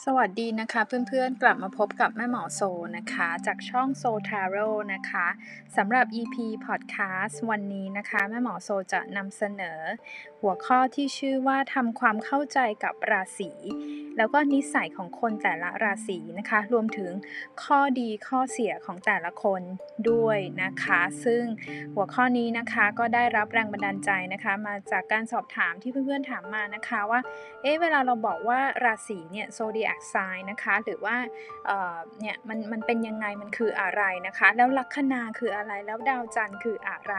สวัสดีนะคะเพื่อนๆกลับมาพบกับแม่หมอโซนะคะ จากช่องโซทาโร่นะคะสำหรับ EP Podcast วันนี้นะคะ แม่หมอโซจะนำเสนอ หัวข้อที่ชื่อว่าทำความเข้าใจกับราศีแล้วก็นิสัยของคนแต่ละราศีนะคะ รวมถึงข้อดีข้อเสียของแต่ละคนด้วยนะคะ ซึ่งหัวข้อนี้นะคะก็ได้รับแรงบันดาลใจนะคะ มาจากการสอบถามที่เพื่อนๆถามมานะคะว่าเอ๊ะเวลาเราบอกว่าราศีเนี่ย zodiac sign นะคะ หรือว่าเเนี่ยมันมันเป็นยังไงมันคืออะไรนะคะ แล้วลัคนาคืออะไรแล้วดาวจันทร์คืออะไร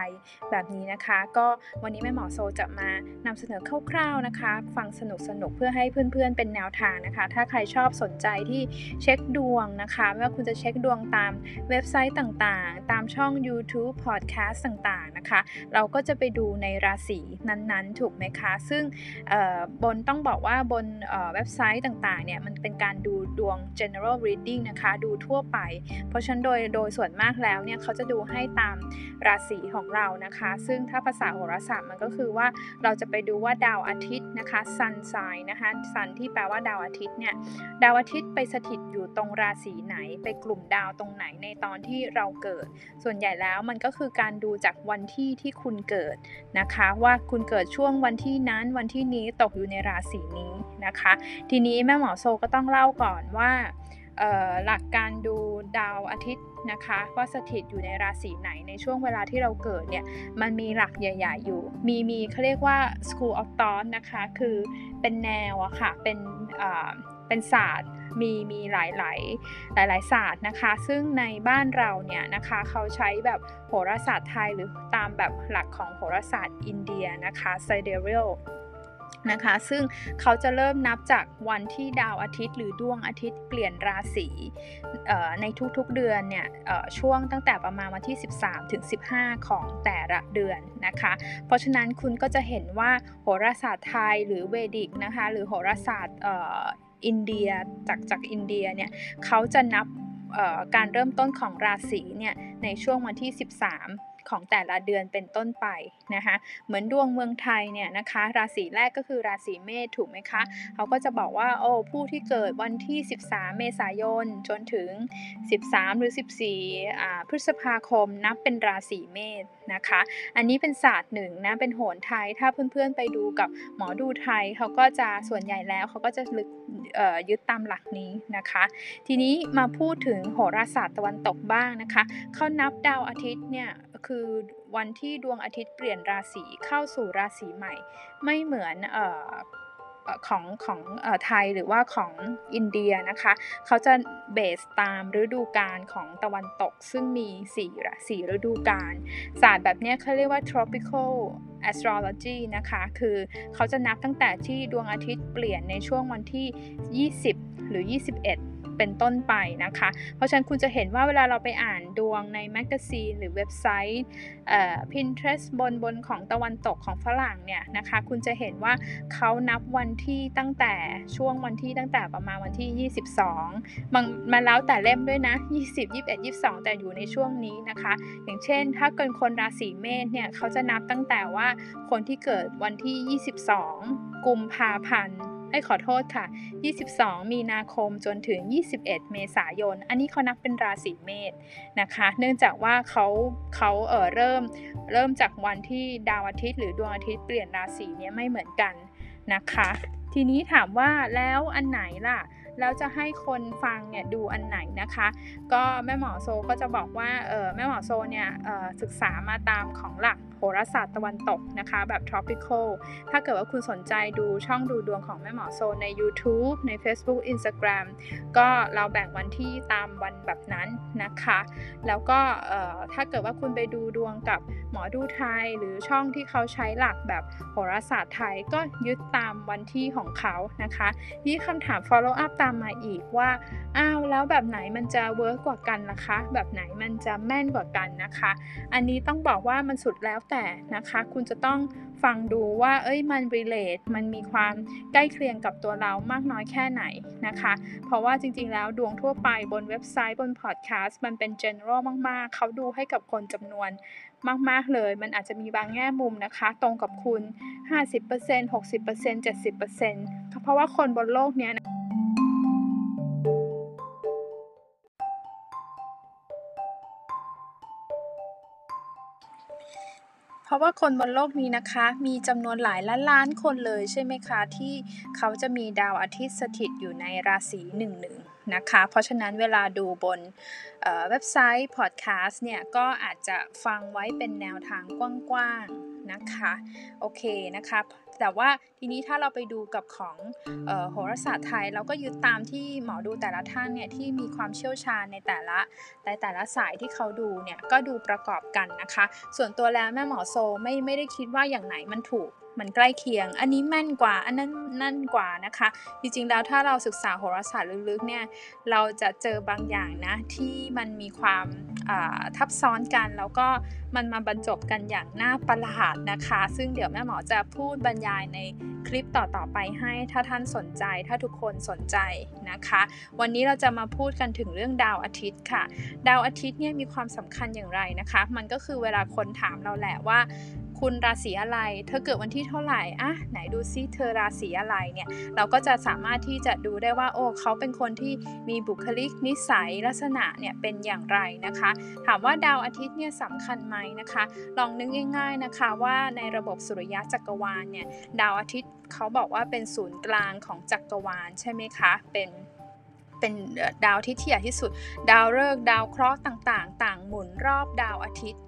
แบบนี้นะคะ ก็วันนี้แม่หมอโซจะมานำเสนอคร่าวๆนะคะ ฟังสนุกๆเพื่อให้เพื่อนๆเป็นแนวทางนะคะ ถ้าใครชอบสนใจที่เช็คดวงนะคะไม่ว่าคุณจะเช็คดวงตามเว็บไซต์ต่างๆ ตามช่อง YouTube Podcast ต่างๆนะคะ เราก็จะไปดูในราศีนั้นๆ ถูกไหมคะ ซึ่งบนต้องบอกว่าบนเว็บไซต์ต่างๆเนี่ยมันเป็นการดูดวง general reading นะคะ ดูทั่วไป เพราะฉะนั้นโดยโดยส่วนมากแล้วเนี่ยเขาจะดูให้ตามราศีของเรานะคะ ซึ่งถ้าภาษาโหราศาสตร์มันก็คือว่าเราจะไปดูว่าดาวอาทิตย์นะคะ sun sign นะคะ sun ที่แปลว่าดาวอาทิตย์เนี่ยดาวอาทิตย์ไปสถิตอยู่ตรงราศีไหน ไปกลุ่มดาวตรงไหนในตอนที่เราเกิด ส่วนใหญ่แล้วมันก็คือการดูจากวันที่ที่คุณเกิดนะคะ ว่าคุณเกิดช่วงวันที่นั้นวันที่นี้ตกอยู่ในราศีนี้นะคะ ทีนี้แม่หมอโซก็ต้องเล่าก่อนว่าหลักการดูดาวอาทิตย์นะคะว่าสถิตอยู่ในราศีไหนในช่วงเวลาที่เราเกิดเนี่ยมันมีหลักใหญ่ๆอยู่ มีมีเขาเรียกว่า school of thought นะคะคือเป็นแนวอะค่ะเป็นเป็นศาสตร์มีมีหลายหลายหลายหลายศาสตร์นะคะ ซึ่งในบ้านเราเนี่ยนะคะเขาใช้แบบโหราศาสตร์ไทยหรือตามแบบหลักของโหราศาสตร์อินเดียนะคะ sidereal นะคะ ซึ่งเขาจะเริ่มนับจากวันที่ดาวอาทิตย์ หรือดวงอาทิตย์เปลี่ยนราศีในทุกๆเดือนเนี่ยช่วงตั้งแต่ประมาณวันที่ 13ถึง15 ของแต่ละเดือนนะคะ เพราะฉะนั้นคุณก็จะเห็นว่าโหราศาสตร์ไทยหรือเวดิกนะคะหรือโหราศาสตร์อินเดียจากจากอินเดียเนี่ยเขาจะนับการเริ่มต้นของราศีเนี่ยในช่วงวันที่ 13 ของแต่ละเดือนเป็นต้นไปนะคะเหมือนดวงเมืองไทยเนี่ยนะคะราศีแรกก็คือราศีเมษถูกไหมคะเขาก็จะบอกว่าโอ้ผู้ที่เกิดวันที่ 13 เมษายนจนถึง 13 หรือ 14อ่าพฤษภาคมนับเป็นราศีเมษนะคะ อันนี้เป็นศาสตร์หนึ่งนะเป็นโหนไทยถ้าเพื่อนๆไปดูกับหมอดูไทยเขาก็จะส่วนใหญ่แล้วเขาก็จะลึกยึดตามหลักนี้นะคะ ทีนี้มาพูดถึงโหราศาสตร์ตะวันตกบ้างนะคะเขานับดาวอาทิตย์เนี่ย คือวันที่ดวงอาทิตย์เปลี่ยนราศีเข้าสู่ราศีใหม่ ไม่เหมือนของของไทยหรือว่าของอินเดียนะคะ เขาจะเบสตามฤดูกาลของตะวันตก ซึ่งมี4ราศีฤดูกาลศาสตร์แบบนี้เขาเรียกว่า tropical astrology นะคะ คือเขาจะนับตั้งแต่ที่ดวงอาทิตย์เปลี่ยนในช่วงวันที่ 20 หรือ 21 เป็นต้นไปนะคะ เพราะฉะนั้นคุณจะเห็นว่าเวลาเราไปอ่านดวงใน magazine หรือเว็บไซต์ Pinterest บนบนของตะวันตกของฝรั่งเนี่ยนะคะ คุณจะเห็นว่าเขานับวันที่ตั้งแต่ช่วงวันที่ตั้งแต่ประมาณวันที่ 22 มันมาแล้วแต่เล่มด้วยนะ 20 21 22 แต่อยู่ในช่วงนี้นะคะ อย่างเช่น ถ้าเกิดคนราศีเมษเนี่ยเขาจะนับตั้งแต่ว่าคนที่เกิดวันที่ 22 กุมภาพันธ์ ให้ขอโทษค่ะ 22 มีนาคมจนถึง 21 เมษายน อันนี้เขานับเป็นราศีเมษนะคะ เนื่องจากว่าเขาเขาเออเริ่มเริ่มจากวันที่ดาวอาทิตย์ หรือดวงอาทิตย์เปลี่ยนราศีเนี้ยไม่เหมือนกันนะคะ ทีนี้ถามว่าแล้วอันไหนล่ะ แล้วจะให้คนฟังเนี่ยดูอันไหนนะคะ ก็แม่หมอโซก็จะบอกว่าเออแม่หมอโซเนี่ยศึกษามาตามของหลักโหราศาสตร์ตะวันตกนะคะแบบ tropical ถ้าเกิดว่าคุณสนใจดูช่องดูดวงของแม่หมอโซใน YouTube ใน Facebook Instagram ก็เราแบ่งวันที่ตามวันแบบนั้นนะคะ แล้วก็ถ้าเกิดว่าคุณไปดูดวงกับหมอดูไทย หรือช่องที่เขาใช้หลักแบบโหราศาสตร์ไทยก็ยึดตามวันที่ของเขานะคะ นี่คำถาม follow up ตามมาอีกว่า อ้าวแล้วแบบไหนมันจะเวิร์กกว่ากันนะคะ แบบไหนมันจะแม่นกว่ากันนะคะ อันนี้ต้องบอกว่ามันสุดแล้วแต่นะคะ คุณจะต้องฟังดูว่า เอ้ยมัน relate มันมีความใกล้เคียงกับตัวเรามากน้อยแค่ไหนนะคะ เพราะว่าจริงๆ แล้วดวงทั่วไปบนเว็บไซต์บนพอดแคสต์มันเป็น general มากๆ เขาดูให้กับคนจำนวนมาก ๆ เลย มันอาจจะมีบางแง่มุมนะคะ ตรงกับคุณ 50% 60% 70%เพราะว่าคนบนโลกนี้ ราะว่าคนบนโลกนี้นะคะ มีจำนวนหลายล้านล้านคนเลยใช่ไหมคะ ที่เขาจะมีดาวอาทิตย์สถิตอยู่ในราศีหนึ่งหนึ่งนะคะ เพราะฉะนั้นเวลาดูบนเว็บไซต์พอดแคสต์เนี่ย ก็อาจจะฟังไว้เป็นแนวทางกว้างๆนะคะ โอเคนะคะ แต่ว่าทีนี้ถ้าเราไปดูกับของโหราศาสตร์ไทย เราก็ยึดตามที่หมอดูแต่ละท่านเนี่ยที่มีความเชี่ยวชาญในแต่ละในแต่ละสายที่เขาดูเนี่ยก็ดูประกอบกันนะคะ ส่วนตัวแล้วแม่หมอโซไม่ไม่ได้คิดว่าอย่างไหนมันถูก มันใกล้เคียง อันนี้แม่นกว่าอันนั้นนั่นกว่านะคะ จริงๆแล้วถ้าเราศึกษาโหราศาสตร์ลึกๆเนี่ยเราจะเจอบางอย่างนะที่มันมีความทับซ้อนกัน แล้วก็มันมาบรรจบกันอย่างน่าประหลาดนะคะ ซึ่งเดี๋ยวแม่หมอจะพูดบรรยายในคลิปต่อๆไปให้ถ้าท่านสนใจถ้าทุกคนสนใจนะคะ วันนี้เราจะมาพูดกันถึงเรื่องดาวอาทิตย์ค่ะ ดาวอาทิตย์เนี่ยมีความสำคัญอย่างไรนะคะ มันก็คือเวลาคนถามเราแหละว่า คุณราศีอะไร เธอเกิดวันที่เท่าไหร่อะไหนดูซิเธอราศีอะไรเนี่ย เราก็จะสามารถที่จะดูได้ว่าโอ้เขาเป็นคนที่มีบุคลิกนิสัยลักษณะเนี่ยเป็นอย่างไรนะคะ ถามว่าดาวอาทิตย์เนี่ยสำคัญไหมนะคะ ลองนึกง่ายๆนะคะว่าในระบบสุริยะจักรวาลเนี่ยดาวอาทิตย์เขาบอกว่าเป็นศูนย์กลางของจักรวาลใช่ไหมคะเป็นเป็นดาวที่ที่ใหญ่ที่สุด ดาวฤกษ์ดาวเคราะห์ต่างๆ ต่างหมุนรอบดาวอาทิตย์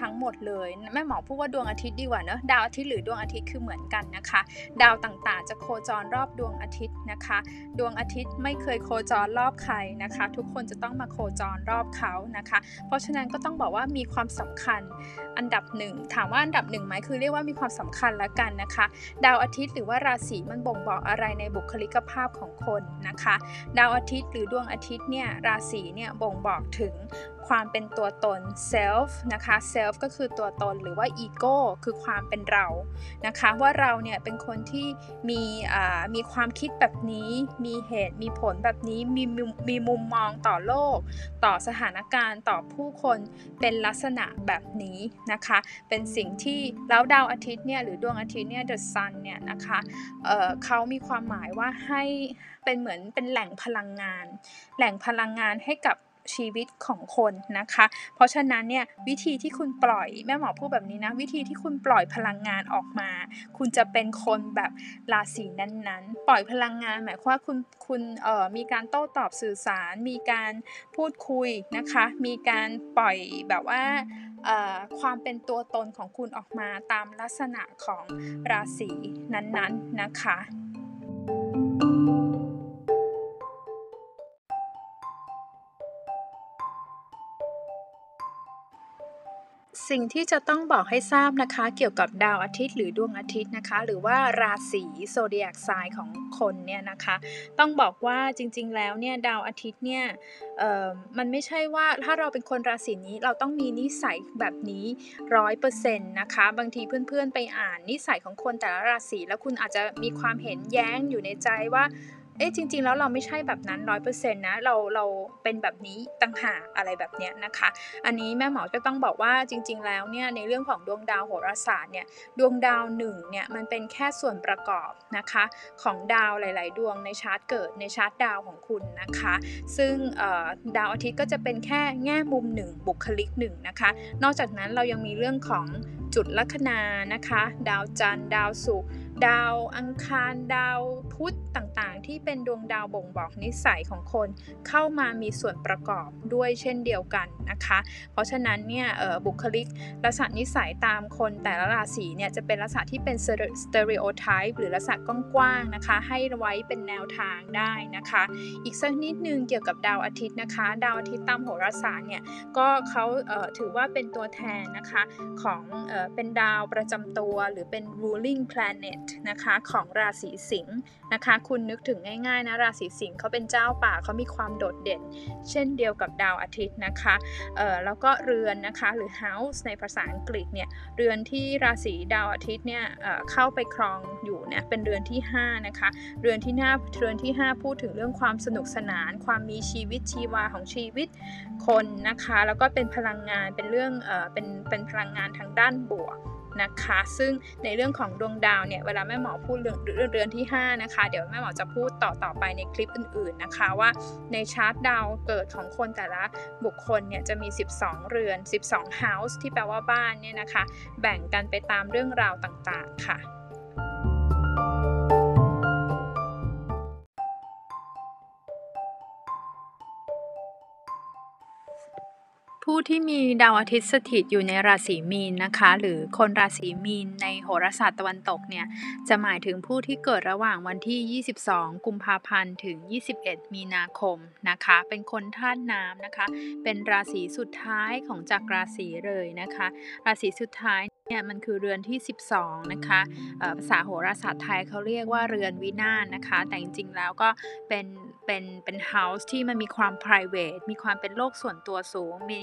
ทั้งหมดเลย แม่หมอพูดว่าดวงอาทิตย์ดีกว่าเนอะดาวอาทิตย์หรือดวงอาทิตย์คือเหมือนกันนะคะ ดาวต่างๆ จะโคจรรอบดวงอาทิตย์นะคะ ดวงอาทิตย์ไม่เคยโคจรรอบใครนะคะ ทุกคนจะต้องมาโคจรรอบเขานะคะ เพราะฉะนั้นก็ต้องบอกว่ามีความสำคัญอันดับหนึ่งถามว่าอันดับหนึ่งไหมคือเรียกว่ามีความสำคัญล้วกันนะคะ ดาวอาทิตย์หรือว่าราศีมันบ่งบอกอะไรในบุคลิกภาพของคนนะคะ ดาวอาทิตย์หรือดวงอาทิตย์เนี่ยราศีเนี่ยบ่งบอกถึงความเป็นตัวตน self นะคะ self ก็คือตัวตนหรือว่า ego คือความเป็นเรานะคะว่าเราเนี่ยเป็นคนที่มีมีความคิดแบบนี้ มีเหตุมีผลแบบนี้มีมีมุมมองต่อโลก ต่อสถานการณ์ต่อผู้คนเป็นลักษณะแบบนี้นะคะ เป็นสิ่งที่แล้วดาวอาทิตย์เนี่ยหรือดวงอาทิตย์เนี่ย the sun เนี่ยนะคะเเขามีความหมายว่าให้เป็นเหมือนเป็นแหล่งพลังงาน แหล่งพลังงานให้กับ ชีวิตของคนนะคะ เพราะฉะนั้นเนี่ยวิธีที่คุณปล่อยแม่หมอพูดแบบนี้นะ วิธีที่คุณปล่อยพลังงานออกมา คุณจะเป็นคนแบบราศีนั้นๆ ปล่อยพลังงานหมายความว่าคุณคุณเอ่อมีการโต้ตอบสื่อสาร มีการพูดคุยนะคะ มีการปล่อยแบบว่าความเป็นตัวตนของคุณออกมาตามลักษณะของราศีนั้นๆนะคะ สิ่งที่จะต้องบอกให้ทราบนะคะ เกี่ยวกับดาวอาทิตย์หรือดวงอาทิตย์นะคะ หรือว่าราศีโซเดียกไซน์ของคนเนี่ยนะคะ ต้องบอกว่าจริงๆแล้วเนี่ยดาวอาทิตย์เนี่ยมันไม่ใช่ว่าถ้าเราเป็นคนราศีนี้เราต้องมีนิสัยแบบนี้ร้อยเปอร์เซ็นต์นะคะ บางทีเพื่อนๆไปอ่านนิสัยของคนแต่ละราศีแล้วคุณอาจจะมีความเห็นแย้งอยู่ในใจว่า อ๊ะจริง ๆ แล้วเราไม่ใช่แบบนั้นร้อยเปอร์เซ็นต์นะเราเราเป็นแบบนี้ต่างหากอะไรแบบเนี้ยนะคะ อันนี้แม่หมอก็ต้องบอกว่าจริง ๆ แล้วเนี่ยในเรื่องของดวงดาวโหราศาสตร์เนี่ยดวงดาวหนึ่งเนี่ยมันเป็นแค่ส่วนประกอบนะคะของดาวหลาย ๆ ดวงในชาร์ตเกิดในชาร์ตดาวของคุณนะคะ ซึ่งดาวอาทิตย์ก็จะเป็นแค่แง่มุมหนึ่งบุคลิกหนึ่งนะคะ นอกจากนั้นเรายังมีเรื่องของจุดลัคนานะคะ ดาวจันทร์ดาวศุกร์ ดาวอังคารดาวพุธต่างๆ ที่เป็นดวงดาวบ่งบอกนิสัยของคน เข้ามามีส่วนประกอบด้วยเช่นเดียวกันนะคะ เพราะฉะนั้นเนี่ยบุคลิกลักษณะนิสัยตามคนแต่ละราศีเนี่ยจะเป็นลักษณะที่เป็น stereotype หรือลักษณะกว้างๆนะคะ ให้ไว้เป็นแนวทางได้นะคะ อีกสักนิดนึงเกี่ยวกับดาวอาทิตย์นะคะ ดาวอาทิตย์ตามโหราศาสตร์เนี่ยก็เขาถือว่าเป็นตัวแทนนะคะของเป็นดาวประจำตัวหรือเป็น ruling planet นะคะของราศีสิงห์นะคะคุณนึกถึงง่ายๆนะราศีสิงห์เขาเป็นเจ้าป่าเขามีความโดดเด่น เช่นเดียวกับดาวอาทิตย์นะคะเอ่อแล้วก็เรือนนะคะหรือ house ในภาษาอังกฤษเนี่ยเรือนที่ราศีดาวอาทิตย์เนี่ยเเข้าไปครองอยู่เนี่ยเป็นเรือนที่5นะคะเรือนที่หน้าเรือนที่ 5 พูดถึงเรื่องความสนุกสนาน ความมีชีวิตชีวาของชีวิตคนนะคะ แล้วก็เป็นพลังงานเป็นเรื่องเออเป็นเป็นพลังงานทางด้านบวก นะคะ ซึ่งในเรื่องของดวงดาวเนี่ยเวลาแม่หมอพูดเรื่องเรือนที่5นะคะเดี๋ยวแม่หมอจะพูดต่อต่อไปในคลิปอื่นๆนะคะว่าในชาร์ตดาวเกิดของคนแต่ละบุคคลเนี่ยจะมี 12 เรือน 12 house ที่แปลว่าบ้านเนี่ยนะคะ แบ่งกันไปตามเรื่องราวต่างๆค่ะ ที่มีดาวอาทิตย์สถิตอยู่ในราศีมีนนะคะ หรือคนราศีมีนในโหราศาสตร์ตะวันตกเนี่ยจะหมายถึงผู้ที่เกิดระหว่างวันที่ 22 กุมภาพันธ์ถึง 21 มีนาคมนะคะ เป็นคนธาตุน้ำนะคะ เป็นราศีสุดท้ายของจักรราศีเลยนะคะ ราศีสุดท้ายเนี่ยมันคือเรือนที่ 12 นะคะภาษาโหราศาสตร์ไทยเขาเรียกว่าเรือนวินาศนะคะ แต่จริงๆแล้วก็เป็น เป็นเป็นเฮาส์ที่มันมีความ p r i v a t e มีความเป็นโลกส่วนตัวสูง มี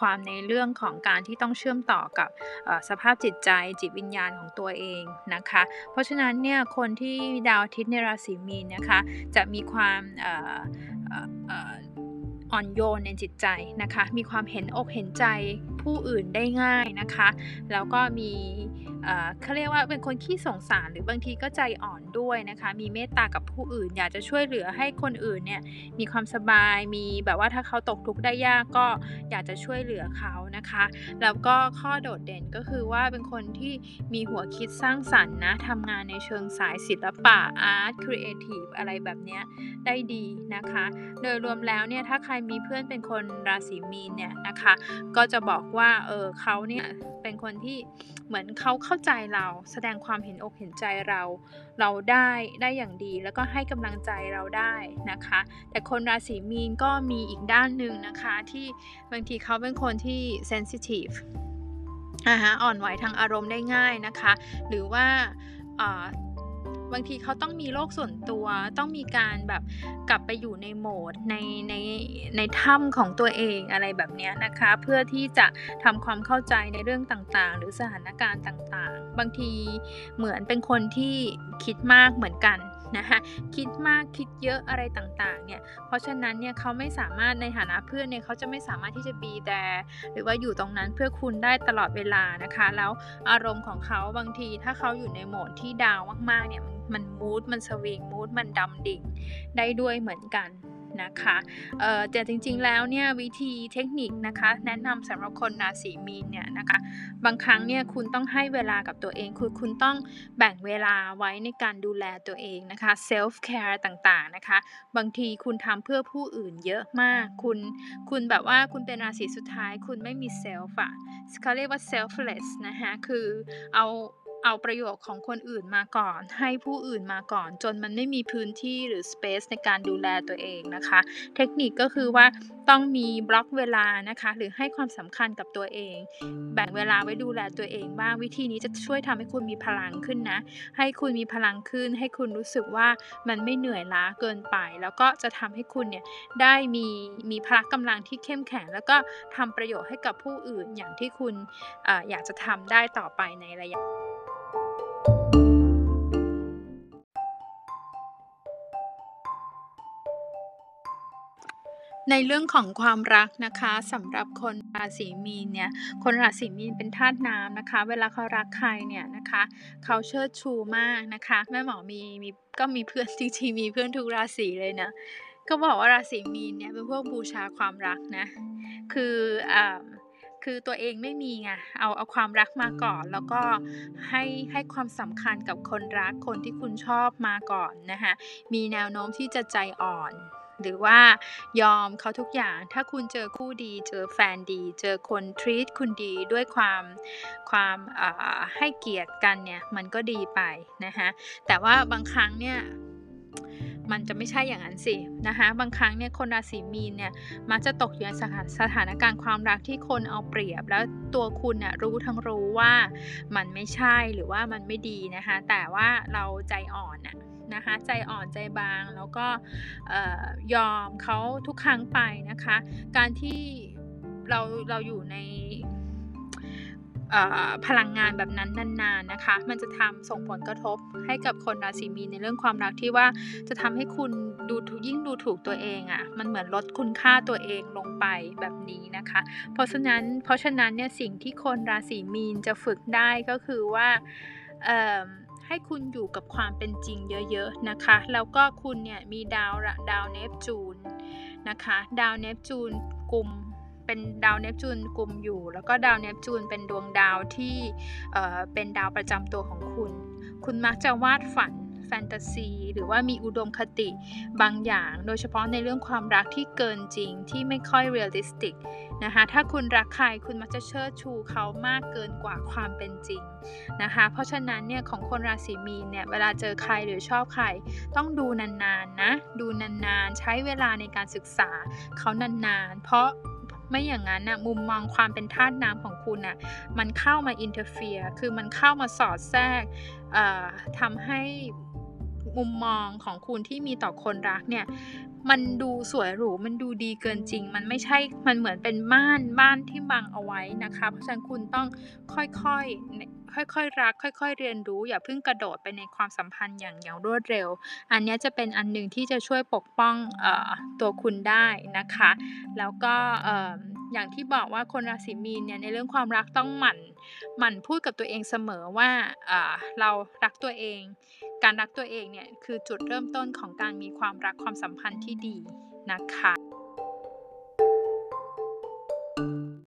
ความในเรื่องของการที่ต้องเชื่อมต่อกับสภาพจิตใจจิตวิญญาณของตัวเองนะคะ เพราะฉะนั้นเนี่ยคนที่ดาวอาทิตย์ในราศีมีนนะคะจะมีความอ่อนโยนในจิตใจนะคะ มีความเห็นอกเห็นใจผู้อื่นได้ง่ายนะคะ แล้วก็มี เขาเรียกว่าเป็นคนขี้สงสารหรือบางทีก็ใจอ่อนด้วยนะคะ มีเมตตากับผู้อื่น อยากจะช่วยเหลือให้คนอื่นเนี่ยมีความสบายมีแบบว่าถ้าเขาตกทุกข์ได้ยากก็อยากจะช่วยเหลือเขานะคะ แล้วก็ข้อโดดเด่นก็คือว่าเป็นคนที่มีหัวคิดสร้างสรรค์นะทำงานในเชิงสายศิลปะ art creative อะไรแบบนี้ได้ดีนะคะ โดยรวมแล้วเนี่ยถ้าใครมีเพื่อนเป็นคนราศีมีนเนี่ยนะคะ ก็จะบอกว่าเออเขาเนี่ยเป็นคนที่เหมือนเขาเข้าาใจเราแสดงความเห็นอกเห็นใจเรา เราได้ได้อย่างดีแล้วก็ให้กำลังใจเราได้นะคะ แต่คนราศีมีนก็มีอีกด้านหนึ่งนะคะที่บางทีเขาเป็นคนที่เซนซิทีฟอ่อนไหวทางอารมณ์ได้ง่ายนะคะ หรือว่า บางทีเขาต้องมีโลกส่วนตัวต้องมีการแบบกลับไปอยู่ในโหมดในในในถ้ำของตัวเองอะไรแบบนี้นะคะ เพื่อที่จะทำความเข้าใจในเรื่องต่างๆ หรือสถานการณ์ต่างๆ บางทีเหมือนเป็นคนที่คิดมากเหมือนกัน นะคะคิดมากคิดเยอะอะไรต่างๆเนี่ยเพราะฉะนั้นเนี่ยเขาไม่สามารถในฐานะเพื่อนเนี่ยเขาจะไม่สามารถที่จะบีแต่หรือว่าอยู่ตรงนั้นเพื่อคุณได้ตลอดเวลานะคะ แล้วอารมณ์ของเขาบางทีถ้าเขาอยู่ในโหมดที่ down มากๆเนี่ยมัน mood มัน swing mood มันดำดิ่งได้ด้วยเหมือนกัน นะคะแต่จริงๆแล้วเนี่ยวิธีเทคนิคนะคะแนะนำสำหรับคนราศีมีนเนี่ยนะคะบางครั้งเนี่ยคุณต้องให้เวลากับตัวเองคือคุณต้องแบ่งเวลาไว้ในการดูแลตัวเองนะคะ self-care ต่างๆนะคะบางทีคุณทำเพื่อผู้อื่นเยอะมากคุณคุณแบบว่าคุณเป็นราศีสุดท้าย คุณไม่มี self อะเขาเรียกว่า selfless นะคะคือเอา เอาประโยชน์ของคนอื่นมาก่อน ให้ผู้อื่นมาก่อน จนมันไม่มีพื้นที่หรือสเปซในการดูแลตัวเองนะคะ เทคนิคก็คือว่าต้องมีบล็อกเวลานะคะ หรือให้ความสำคัญกับตัวเอง แบ่งเวลาไว้ดูแลตัวเองบ้างวิธีนี้จะช่วยทำให้คุณมีพลังขึ้นนะ ให้คุณมีพลังขึ้น ให้คุณรู้สึกว่ามันไม่เหนื่อยล้าเกินไป แล้วก็จะทำให้คุณเนี่ยได้มีมีพละกำลังที่เข้มแข็ง แล้วก็ทำประโยชน์ให้กับผู้อื่นอย่างที่คุณออยากจะทำได้ต่อไปในระยะ ในเรื่องของความรักนะคะสำหรับคนราศีมีนเนี่ยคนราศีมีนเป็นธาตุน้ำนะคะ เวลาเขารักใครเนี่ยนะคะเขาเชิดชูมากนะคะแม่หมอมีมีก็มีเพื่อนจริงๆมีเพื่อนทุกราศีเลยนะก็บอกว่าราศีมีนเนี่ยเป็นพวกบูชาความรักนะคืออ่าคือตัวเองไม่มีไง เอาเอาความรักมาก่อน แล้วก็ให้ให้ความสำคัญกับคนรักคนที่คุณชอบมาก่อนนะคะมีแนวโน้มที่จะใจอ่อน หรือว่ายอมเขาทุกอย่าง ถ้าคุณเจอคู่ดี เจอแฟนดี เจอคนทรีตคุณดีด้วยความความให้เกียรติกันเนี่ย มันก็ดีไปนะคะแต่ว่าบางครั้งเนี่ยมันจะไม่ใช่อย่างนั้นสินะคะบางครั้งเนี่ยคนราศีมีนเนี่ยมักจะตกอยู่ในสถานการณ์ความรักที่คนเอาเปรียบ แล้วตัวคุณน่ยรู้ทั้งรู้ว่ามันไม่ใช่หรือว่ามันไม่ดีนะคะแต่ว่าเราใจอ่อนน่ะ นะคะใจอ่อนใจบางแล้วก็ยอมเขาทุกครั้งไปนะคะ การที่เราเราอยู่ในพลังงานแบบนั้นนานๆนะคะ มันจะทำส่งผลกระทบให้กับคนราศีมีนในเรื่องความรักที่ว่าจะทำให้คุณดูยิ่งดูถูกตัวเองอะ่ะ มันเหมือนลดคุณค่าตัวเองลงไปแบบนี้นะคะ เพราะฉะนั้นเพราะฉะนั้นเนี่ยสิ่งที่คนราศีมีนจะฝึกได้ก็คือว่า ให้คุณอยู่กับความเป็นจริงเยอะๆนะคะ แล้วก็คุณเนี่ยมีดาวดาวเนปจูนนะคะ ดาวเนปจูนกลุ่มเป็นดาวเนปจูนกลุ่มอยู่ แล้วก็ดาวเนปจูนเป็นดวงดาวที่เป็นดาวประจำตัวของคุณ คุณมักจะวาดฝัน แฟนตาซี หรือว่ามีอุดมคติบางอย่าง โดยเฉพาะในเรื่องความรักที่เกินจริงที่ไม่ค่อย realistic นะคะถ้าคุณรักใครคุณมักจะเชิดชูเขามากเกินกว่าความเป็นจริงนะคะเพราะฉะนั้นเนี่ยของคนราศีมีนเนี่ยเวลาเจอใครหรือชอบใคร ต้องดูนานๆนะดูนานๆ ใช้เวลาในการศึกษาเขานานๆ เพราะไม่อย่างนั้นนะมุมมองความเป็นธาตุน้ำของคุณนะ่ะมันเข้ามาอินเทอร์เฟียคือมันเข้ามาสอดแทรกทำให้ มุมมองของคุณที่มีต่อคนรักเนี่ยมันดูสวยหรูมันดูดีเกินจริง มันไม่ใช่มันเหมือนเป็นม่านบ้านที่บังเอาไว้นะคะ เพราะฉะนั้นคุณต้องค่อยๆค่อยๆรัก ค่อย ๆ เรียนรู้ อย่าเพิ่งกระโดดไปในความสัมพันธ์อย่างอย่างรวดเร็ว อันนี้จะเป็นอันหนึ่งที่จะช่วยปกป้องอตัวคุณได้นะคะ แล้วก็ อย่างที่บอกว่าคนราศีมีนเนี่ยในเรื่องความรักต้องหมั่นหมั่นพูดกับตัวเองเสมอว่าเรารักตัวเอง การรักตัวเองเนี่ยคือจุดเริ่มต้นของการมีความรักความสัมพันธ์ที่ดีนะคะ